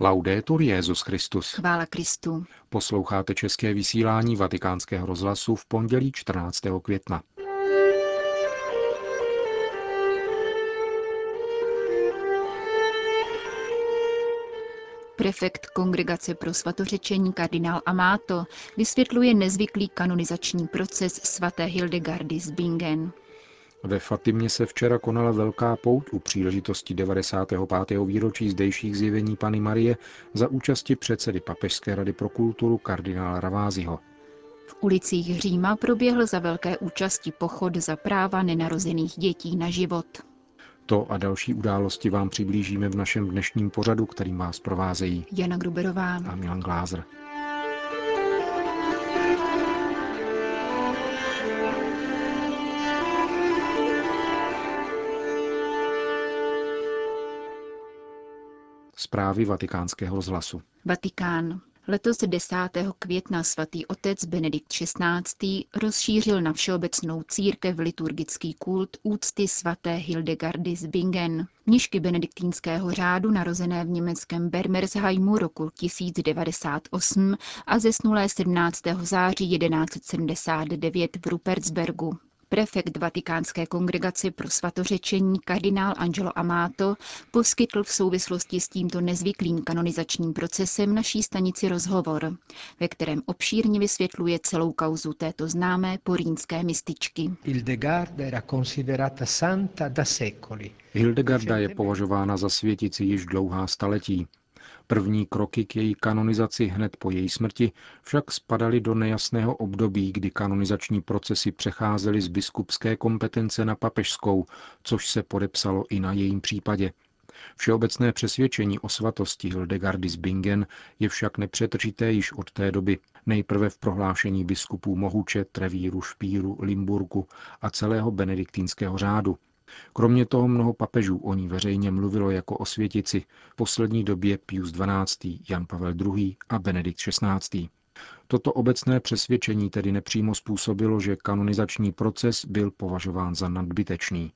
Laudetur Jezus Christus. Chvála Kristu. Posloucháte české vysílání Vatikánského rozhlasu v pondělí 14. května. Prefekt Kongregace pro svatořečení kardinál Amato vysvětluje nezvyklý kanonizační proces svaté Hildegardy z Bingen. Ve Fatimě se včera konala velká pout u příležitosti 95. výročí zdejších zjevení Pany Marie za účasti předsedy Papežské rady pro kulturu kardinála Raváziho. V ulicích Říma proběhl za velké účasti pochod za práva nenarozených dětí na život. To a další události vám přiblížíme v našem dnešním pořadu, kterým vás provázejí Jana Gruberová a Milan Glázer. Zprávy vatikánského rozhlasu. Vatikán. Letos 10. května svatý otec Benedikt XVI. rozšířil na všeobecnou církev liturgický kult úcty svaté Hildegardy z Bingen, mnišky benediktínského řádu narozené v německém Bermersheimu roku 1098 a zesnulé 17. září 1179 v Rupertsbergu. Prefekt Vatikánské kongregace pro svatořečení kardinál Angelo Amato poskytl v souvislosti s tímto nezvyklým kanonizačním procesem naší stanici rozhovor, ve kterém obšírně vysvětluje celou kauzu této známé porínské mističky. Hildegarda je považována za světici již dlouhá staletí. První kroky k její kanonizaci hned po její smrti však spadaly do nejasného období, kdy kanonizační procesy přecházely z biskupské kompetence na papežskou, což se podepsalo i na jejím případě. Všeobecné přesvědčení o svatosti Hildegardy z Bingen je však nepřetržité již od té doby. Nejprve v prohlášení biskupů Mohuče, Trevíru, Špíru, Limburgu a celého benediktínského řádu. Kromě toho mnoho papežů o ní veřejně mluvilo jako o světici, v poslední době Pius XII., Jan Pavel II. a Benedikt XVI. Toto obecné přesvědčení tedy nepřímo způsobilo, že kanonizační proces byl považován za nadbytečný.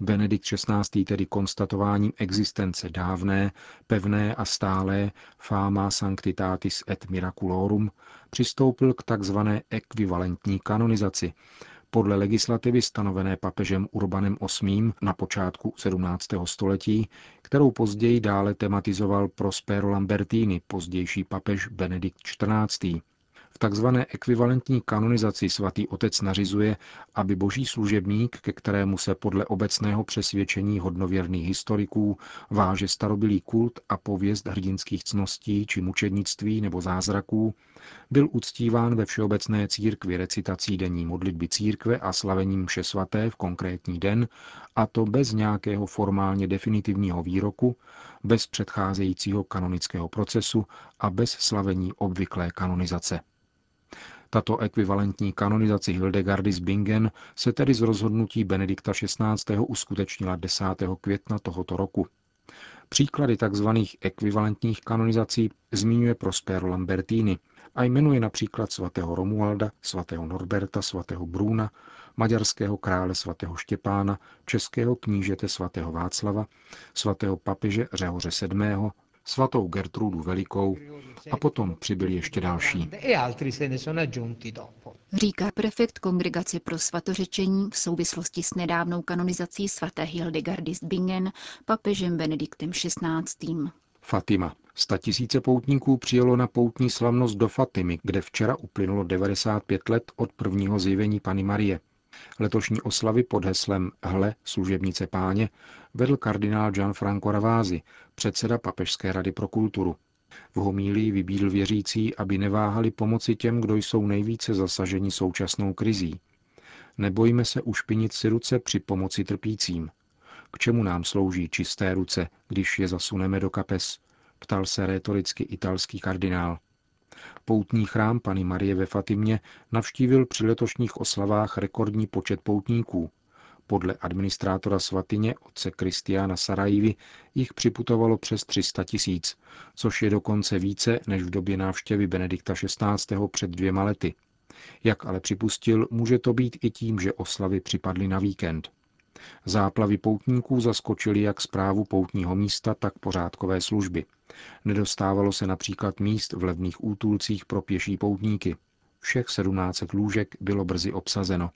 Benedikt XVI. tedy konstatováním existence dávné, pevné a stálé fama sanctitatis et miraculorum přistoupil k takzvané ekvivalentní kanonizaci, podle legislativy stanovené papežem Urbanem VIII. na počátku 17. století, kterou později dále tematizoval Prospero Lambertini, pozdější papež Benedikt XIV. V takzvané ekvivalentní kanonizaci svatý otec nařizuje, aby boží služebník, ke kterému se podle obecného přesvědčení hodnověrných historiků váže starobilý kult a pověst hrdinských cností či mučednictví nebo zázraků, byl uctíván ve všeobecné církvi recitací denní modlitby církve a slavením mše svaté v konkrétní den, a to bez nějakého formálně definitivního výroku, bez předcházejícího kanonického procesu a bez slavení obvyklé kanonizace. Tato ekvivalentní kanonizace Hildegardy z Bingen se tedy z rozhodnutí Benedikta XVI. uskutečnila 10. května tohoto roku. Příklady tzv. ekvivalentních kanonizací zmiňuje Prospero Lambertini a jmenuje například svatého Romualda, svatého Norberta, svatého Bruna, maďarského krále svatého Štěpána, českého knížete svatého Václava, svatého papeže Řehoře VII., svatou Gertrudu Velikou a potom přibyli ještě další. Říká prefekt Kongregace pro svatořečení v souvislosti s nedávnou kanonizací svaté Hildegardy z Bingen papežem Benediktem XVI. Fatima. Sta tisíce poutníků přijelo na poutní slavnost do Fatimy, kde včera uplynulo 95 let od prvního zjevení Pany Marie. Letošní oslavy pod heslem Hle, služebnice páně, vedl kardinál Gianfranco Ravázi, předseda Papežské rady pro kulturu. V homílii vybídl věřící, aby neváhali pomoci těm, kdo jsou nejvíce zasaženi současnou krizí. Nebojíme se ušpinit si ruce při pomoci trpícím. K čemu nám slouží čisté ruce, když je zasuneme do kapes? Ptal se rétoricky italský kardinál. Poutní chrám Pany Marie ve Fatimě navštívil při letošních oslavách rekordní počet poutníků. Podle administrátora svatyně otce Kristiána Sarajivy jich připutovalo přes 300 tisíc, což je dokonce více než v době návštěvy Benedikta XVI. před dvěma lety. Jak ale připustil, může to být i tím, že oslavy připadly na víkend. Záplavy poutníků zaskočily jak zprávu poutního místa, tak pořádkové služby. Nedostávalo se například míst v levných útulcích pro pěší poutníky. Všech 17 lůžek bylo brzy obsazeno.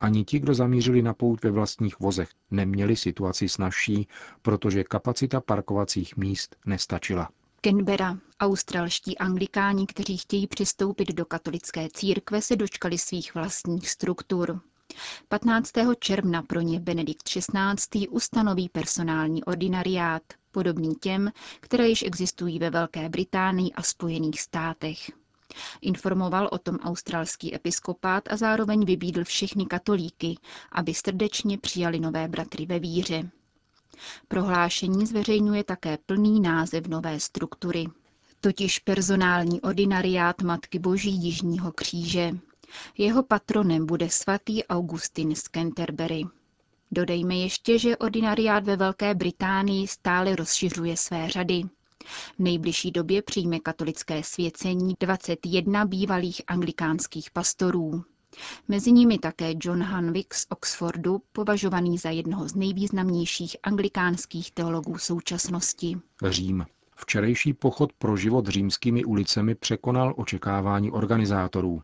Ani ti, kdo zamířili na pout ve vlastních vozech, neměli situaci snažší, protože kapacita parkovacích míst nestačila. Canberra. Australští anglikáni, kteří chtějí přistoupit do katolické církve, se dočkali svých vlastních struktur. 15. června pro ně Benedikt XVI. ustanoví personální ordinariát, podobný těm, které již existují ve Velké Británii a Spojených státech. Informoval o tom australský episkopát a zároveň vybídl všechny katolíky, aby srdečně přijali nové bratry ve víře. Prohlášení zveřejňuje také plný název nové struktury, totiž personální ordinariát Matky Boží Jižního kříže. Jeho patronem bude svatý Augustin z Canterbury. Dodejme ještě, že ordinariát ve Velké Británii stále rozšiřuje své řady. V nejbližší době přijme katolické svěcení 21 bývalých anglikánských pastorů. Mezi nimi také John Hanwick z Oxfordu, považovaný za jednoho z nejvýznamnějších anglikánských teologů současnosti. Řím. Včerejší pochod pro život římskými ulicemi překonal očekávání organizátorů.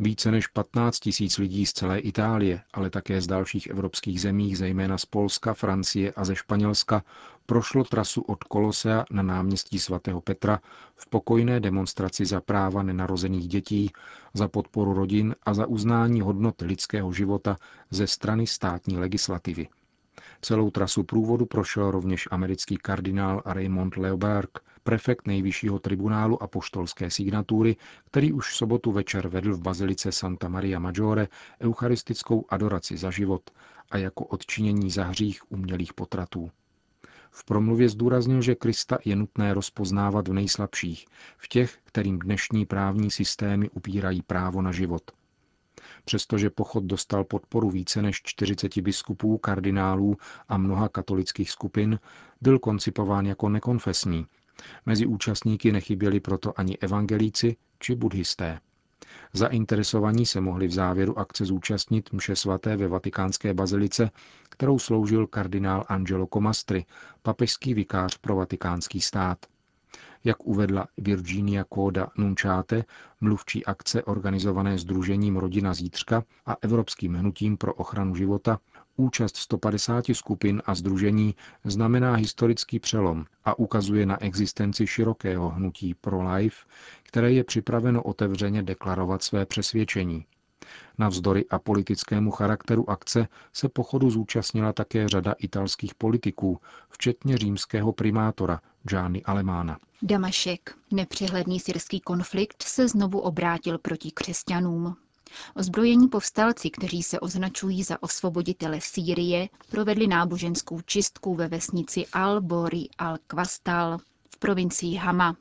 Více než 15 tisíc lidí z celé Itálie, ale také z dalších evropských zemí, zejména z Polska, Francie a ze Španělska, prošlo trasu od Kolosea na náměstí svatého Petra v pokojné demonstraci za práva nenarozených dětí, za podporu rodin a za uznání hodnoty lidského života ze strany státní legislativy. Celou trasu průvodu prošel rovněž americký kardinál Raymond Leoberg, prefekt nejvyššího tribunálu a poštolské signatury, který už v sobotu večer vedl v bazilice Santa Maria Maggiore eucharistickou adoraci za život a jako odčinění za hřích umělých potratů. V promluvě zdůraznil, že Krista je nutné rozpoznávat v nejslabších, v těch, kterým dnešní právní systémy upírají právo na život – Přestože pochod dostal podporu více než 40 biskupů, kardinálů a mnoha katolických skupin, byl koncipován jako nekonfesní. Mezi účastníky nechyběli proto ani evangelíci či buddhisté. Zainteresovaní se mohli v závěru akce zúčastnit mše svaté ve vatikánské bazilice, kterou sloužil kardinál Angelo Comastri, papežský vikář pro vatikánský stát. Jak uvedla Virginia Koda Nunčáte, mluvčí akce organizované Združením Rodina Zítřka a Evropským hnutím pro ochranu života, účast 150 skupin a združení znamená historický přelom a ukazuje na existenci širokého hnutí pro life, které je připraveno otevřeně deklarovat své přesvědčení. Navzdory a politickému charakteru akce se pochodu zúčastnila také řada italských politiků, včetně římského primátora Gianni Alemána. Damašek. Nepřehledný syrský konflikt se znovu obrátil proti křesťanům. Ozbrojení povstalci, kteří se označují za osvoboditele Sýrie, provedli náboženskou čistku ve vesnici Al-Bori al-Kvastal v provincii Hama.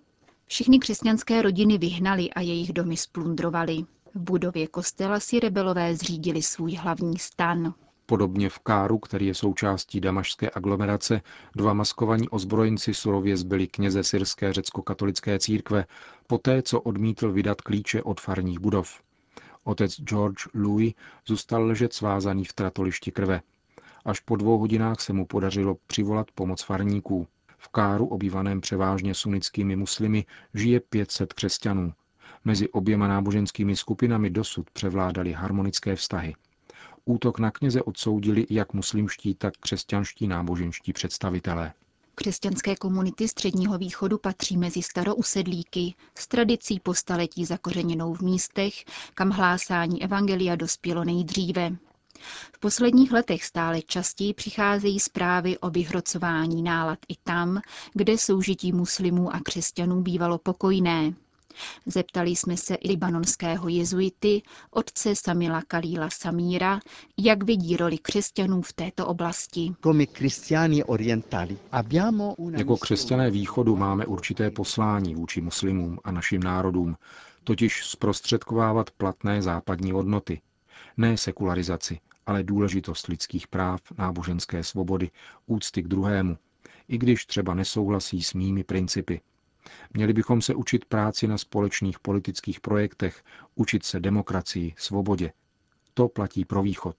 Všichni křesťanské rodiny vyhnali a jejich domy splundrovali. V budově kostela si rebelové zřídili svůj hlavní stan. Podobně v Káru, který je součástí damašské aglomerace, dva maskovaní ozbrojenci surově zbyli kněze syrské řecko-katolické církve, poté co odmítl vydat klíče od farních budov. Otec George Louis zůstal ležet svázaný v tratolišti krve. Až po dvou hodinách se mu podařilo přivolat pomoc farníků. V Káru, obývaném převážně sunnickými muslimy, žije 500 křesťanů. Mezi oběma náboženskými skupinami dosud převládaly harmonické vztahy. Útok na kněze odsoudili jak muslimští, tak křesťanští náboženští představitelé. Křesťanské komunity Středního východu patří mezi starousedlíky s tradicí po staletí zakořeněnou v místech, kam hlásání evangelia dospělo nejdříve. V posledních letech stále častěji přicházejí zprávy o vyhrocování nálad i tam, kde soužití muslimů a křesťanů bývalo pokojné. Zeptali jsme se libanonského jezuity, otce Samila Kalíla Samíra, jak vidí roli křesťanů v této oblasti. Jako křesťané východu máme určité poslání vůči muslimům a našim národům, totiž zprostředkovávat platné západní hodnoty. Ne sekularizaci, ale důležitost lidských práv, náboženské svobody, úcty k druhému, i když třeba nesouhlasí s mými principy, Měli bychom se učit práci na společných politických projektech, učit se demokracii, svobodě. To platí pro východ.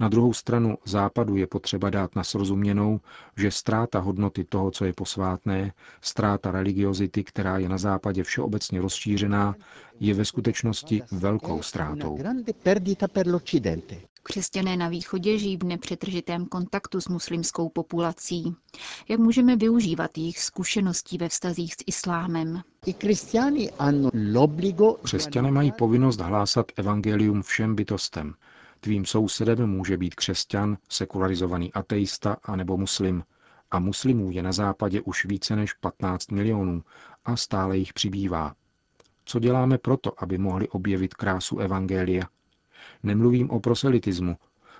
Na druhou stranu západu je potřeba dát na srozuměnou, že ztráta hodnoty toho, co je posvátné, ztráta religiozity, která je na západě všeobecně rozšířená, je ve skutečnosti velkou ztrátou. Křesťané na východě žijí v nepřetržitém kontaktu s muslimskou populací. Jak můžeme využívat jejich zkušeností ve vztazích s islámem? Křesťané mají povinnost hlásat evangelium všem bytostem. Tvým sousedem může být křesťan, sekularizovaný ateista a nebo muslim. A muslimů je na západě už více než 15 milionů a stále jich přibývá. Co děláme proto, aby mohli objevit krásu evangelia? Nemluvím o proselitismu.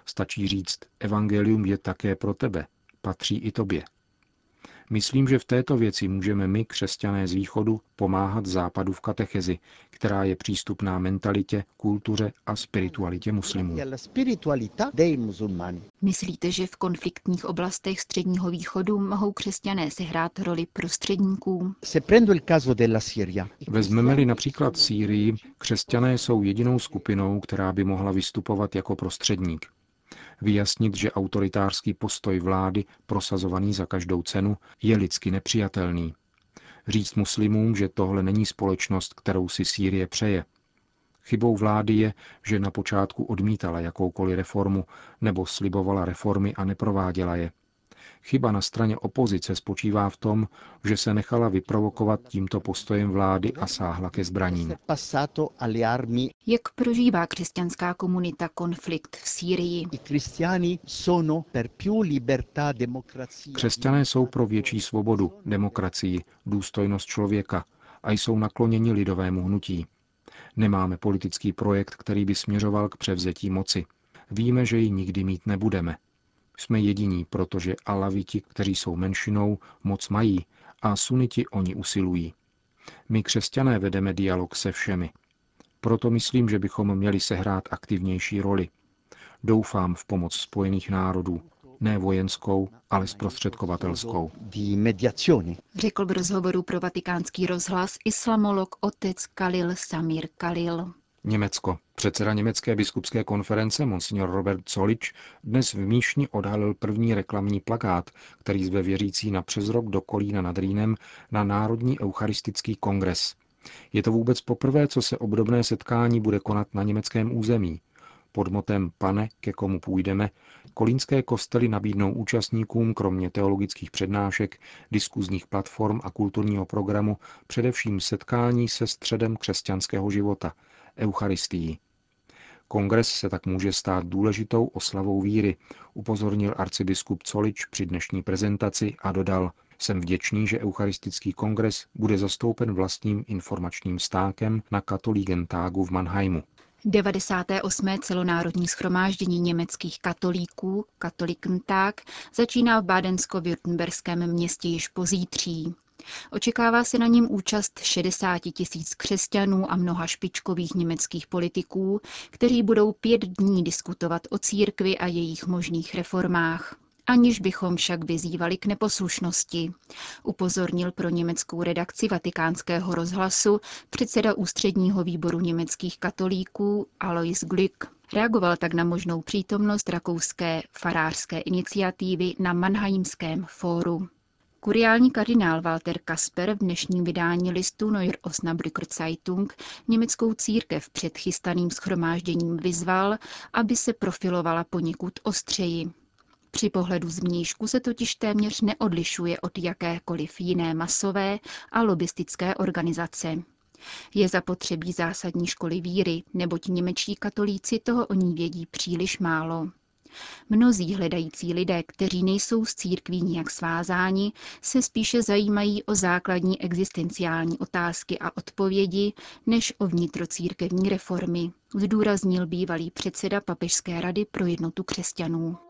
Stačí říct, evangelium je také pro tebe, patří i tobě. Myslím, že v této věci můžeme my, křesťané z východu, pomáhat západu v katechezi, která je přístupná mentalitě, kultuře a spiritualitě muslimů. Myslíte, že v konfliktních oblastech středního východu mohou křesťané sehrát roli prostředníků? Vezmeme-li například Sýrii, křesťané jsou jedinou skupinou, která by mohla vystupovat jako prostředník vyjasnit, že autoritářský postoj vlády, prosazovaný za každou cenu, je lidsky nepřijatelný. Říct muslimům, že tohle není společnost, kterou si Sýrie přeje. Chybou vlády je, že na počátku odmítala jakoukoliv reformu nebo slibovala reformy a neprováděla je. Chyba na straně opozice spočívá v tom, že se nechala vyprovokovat tímto postojem vlády a sáhla ke zbraním. Jak prožívá křesťanská komunita konflikt v Sýrii? Křesťané jsou pro větší svobodu, demokracii, důstojnost člověka a jsou nakloněni lidovému hnutí. Nemáme politický projekt, který by směřoval k převzetí moci. Víme, že ji nikdy mít nebudeme. Jsme jediní, protože alaviti, kteří jsou menšinou, moc mají a suniti oni usilují. My křesťané vedeme dialog se všemi. Proto myslím, že bychom měli sehrát aktivnější roli. Doufám v pomoc Spojených národů, ne vojenskou, ale zprostředkovatelskou. Řekl v rozhovoru pro vatikánský rozhlas islamolog otec Kalil Samir Kalil. Německo. Předseda Německé biskupské konference Monsignor Robert Zolič dnes v Míšni odhalil první reklamní plakát, který zve věřící na přes rok do Kolína nad Rýnem na Národní eucharistický kongres. Je to vůbec poprvé, co se obdobné setkání bude konat na německém území. Pod motem Pane, ke komu půjdeme, kolínské kostely nabídnou účastníkům kromě teologických přednášek, diskuzních platform a kulturního programu především setkání se středem křesťanského života – Eucharistii. Kongres se tak může stát důležitou oslavou víry, upozornil arcibiskup Colič při dnešní prezentaci a dodal, jsem vděčný, že Eucharistický kongres bude zastoupen vlastním informačním stákem na Katolígentágu v Mannheimu. 98. celonárodní schromáždění německých katolíků, Katolikentag, začíná v bádensko-württemberském městě již pozítří. Očekává se na ním účast 60 tisíc křesťanů a mnoha špičkových německých politiků, kteří budou pět dní diskutovat o církvi a jejich možných reformách aniž bychom však vyzývali k neposlušnosti, upozornil pro německou redakci vatikánského rozhlasu předseda ústředního výboru německých katolíků Alois Glück. Reagoval tak na možnou přítomnost rakouské farářské iniciativy na Mannheimském fóru. Kuriální kardinál Walter Kasper v dnešním vydání listu Neuer Osnabrücker Zeitung německou církev před chystaným schromážděním vyzval, aby se profilovala poněkud ostřeji. Při pohledu zvnějšku se totiž téměř neodlišuje od jakékoliv jiné masové a lobistické organizace. Je zapotřebí zásadní školy víry, neboť němečtí katolíci toho o ní vědí příliš málo. Mnozí hledající lidé, kteří nejsou s církví nijak svázáni, se spíše zajímají o základní existenciální otázky a odpovědi, než o vnitrocírkevní reformy, zdůraznil bývalý předseda Papežské rady pro jednotu křesťanů.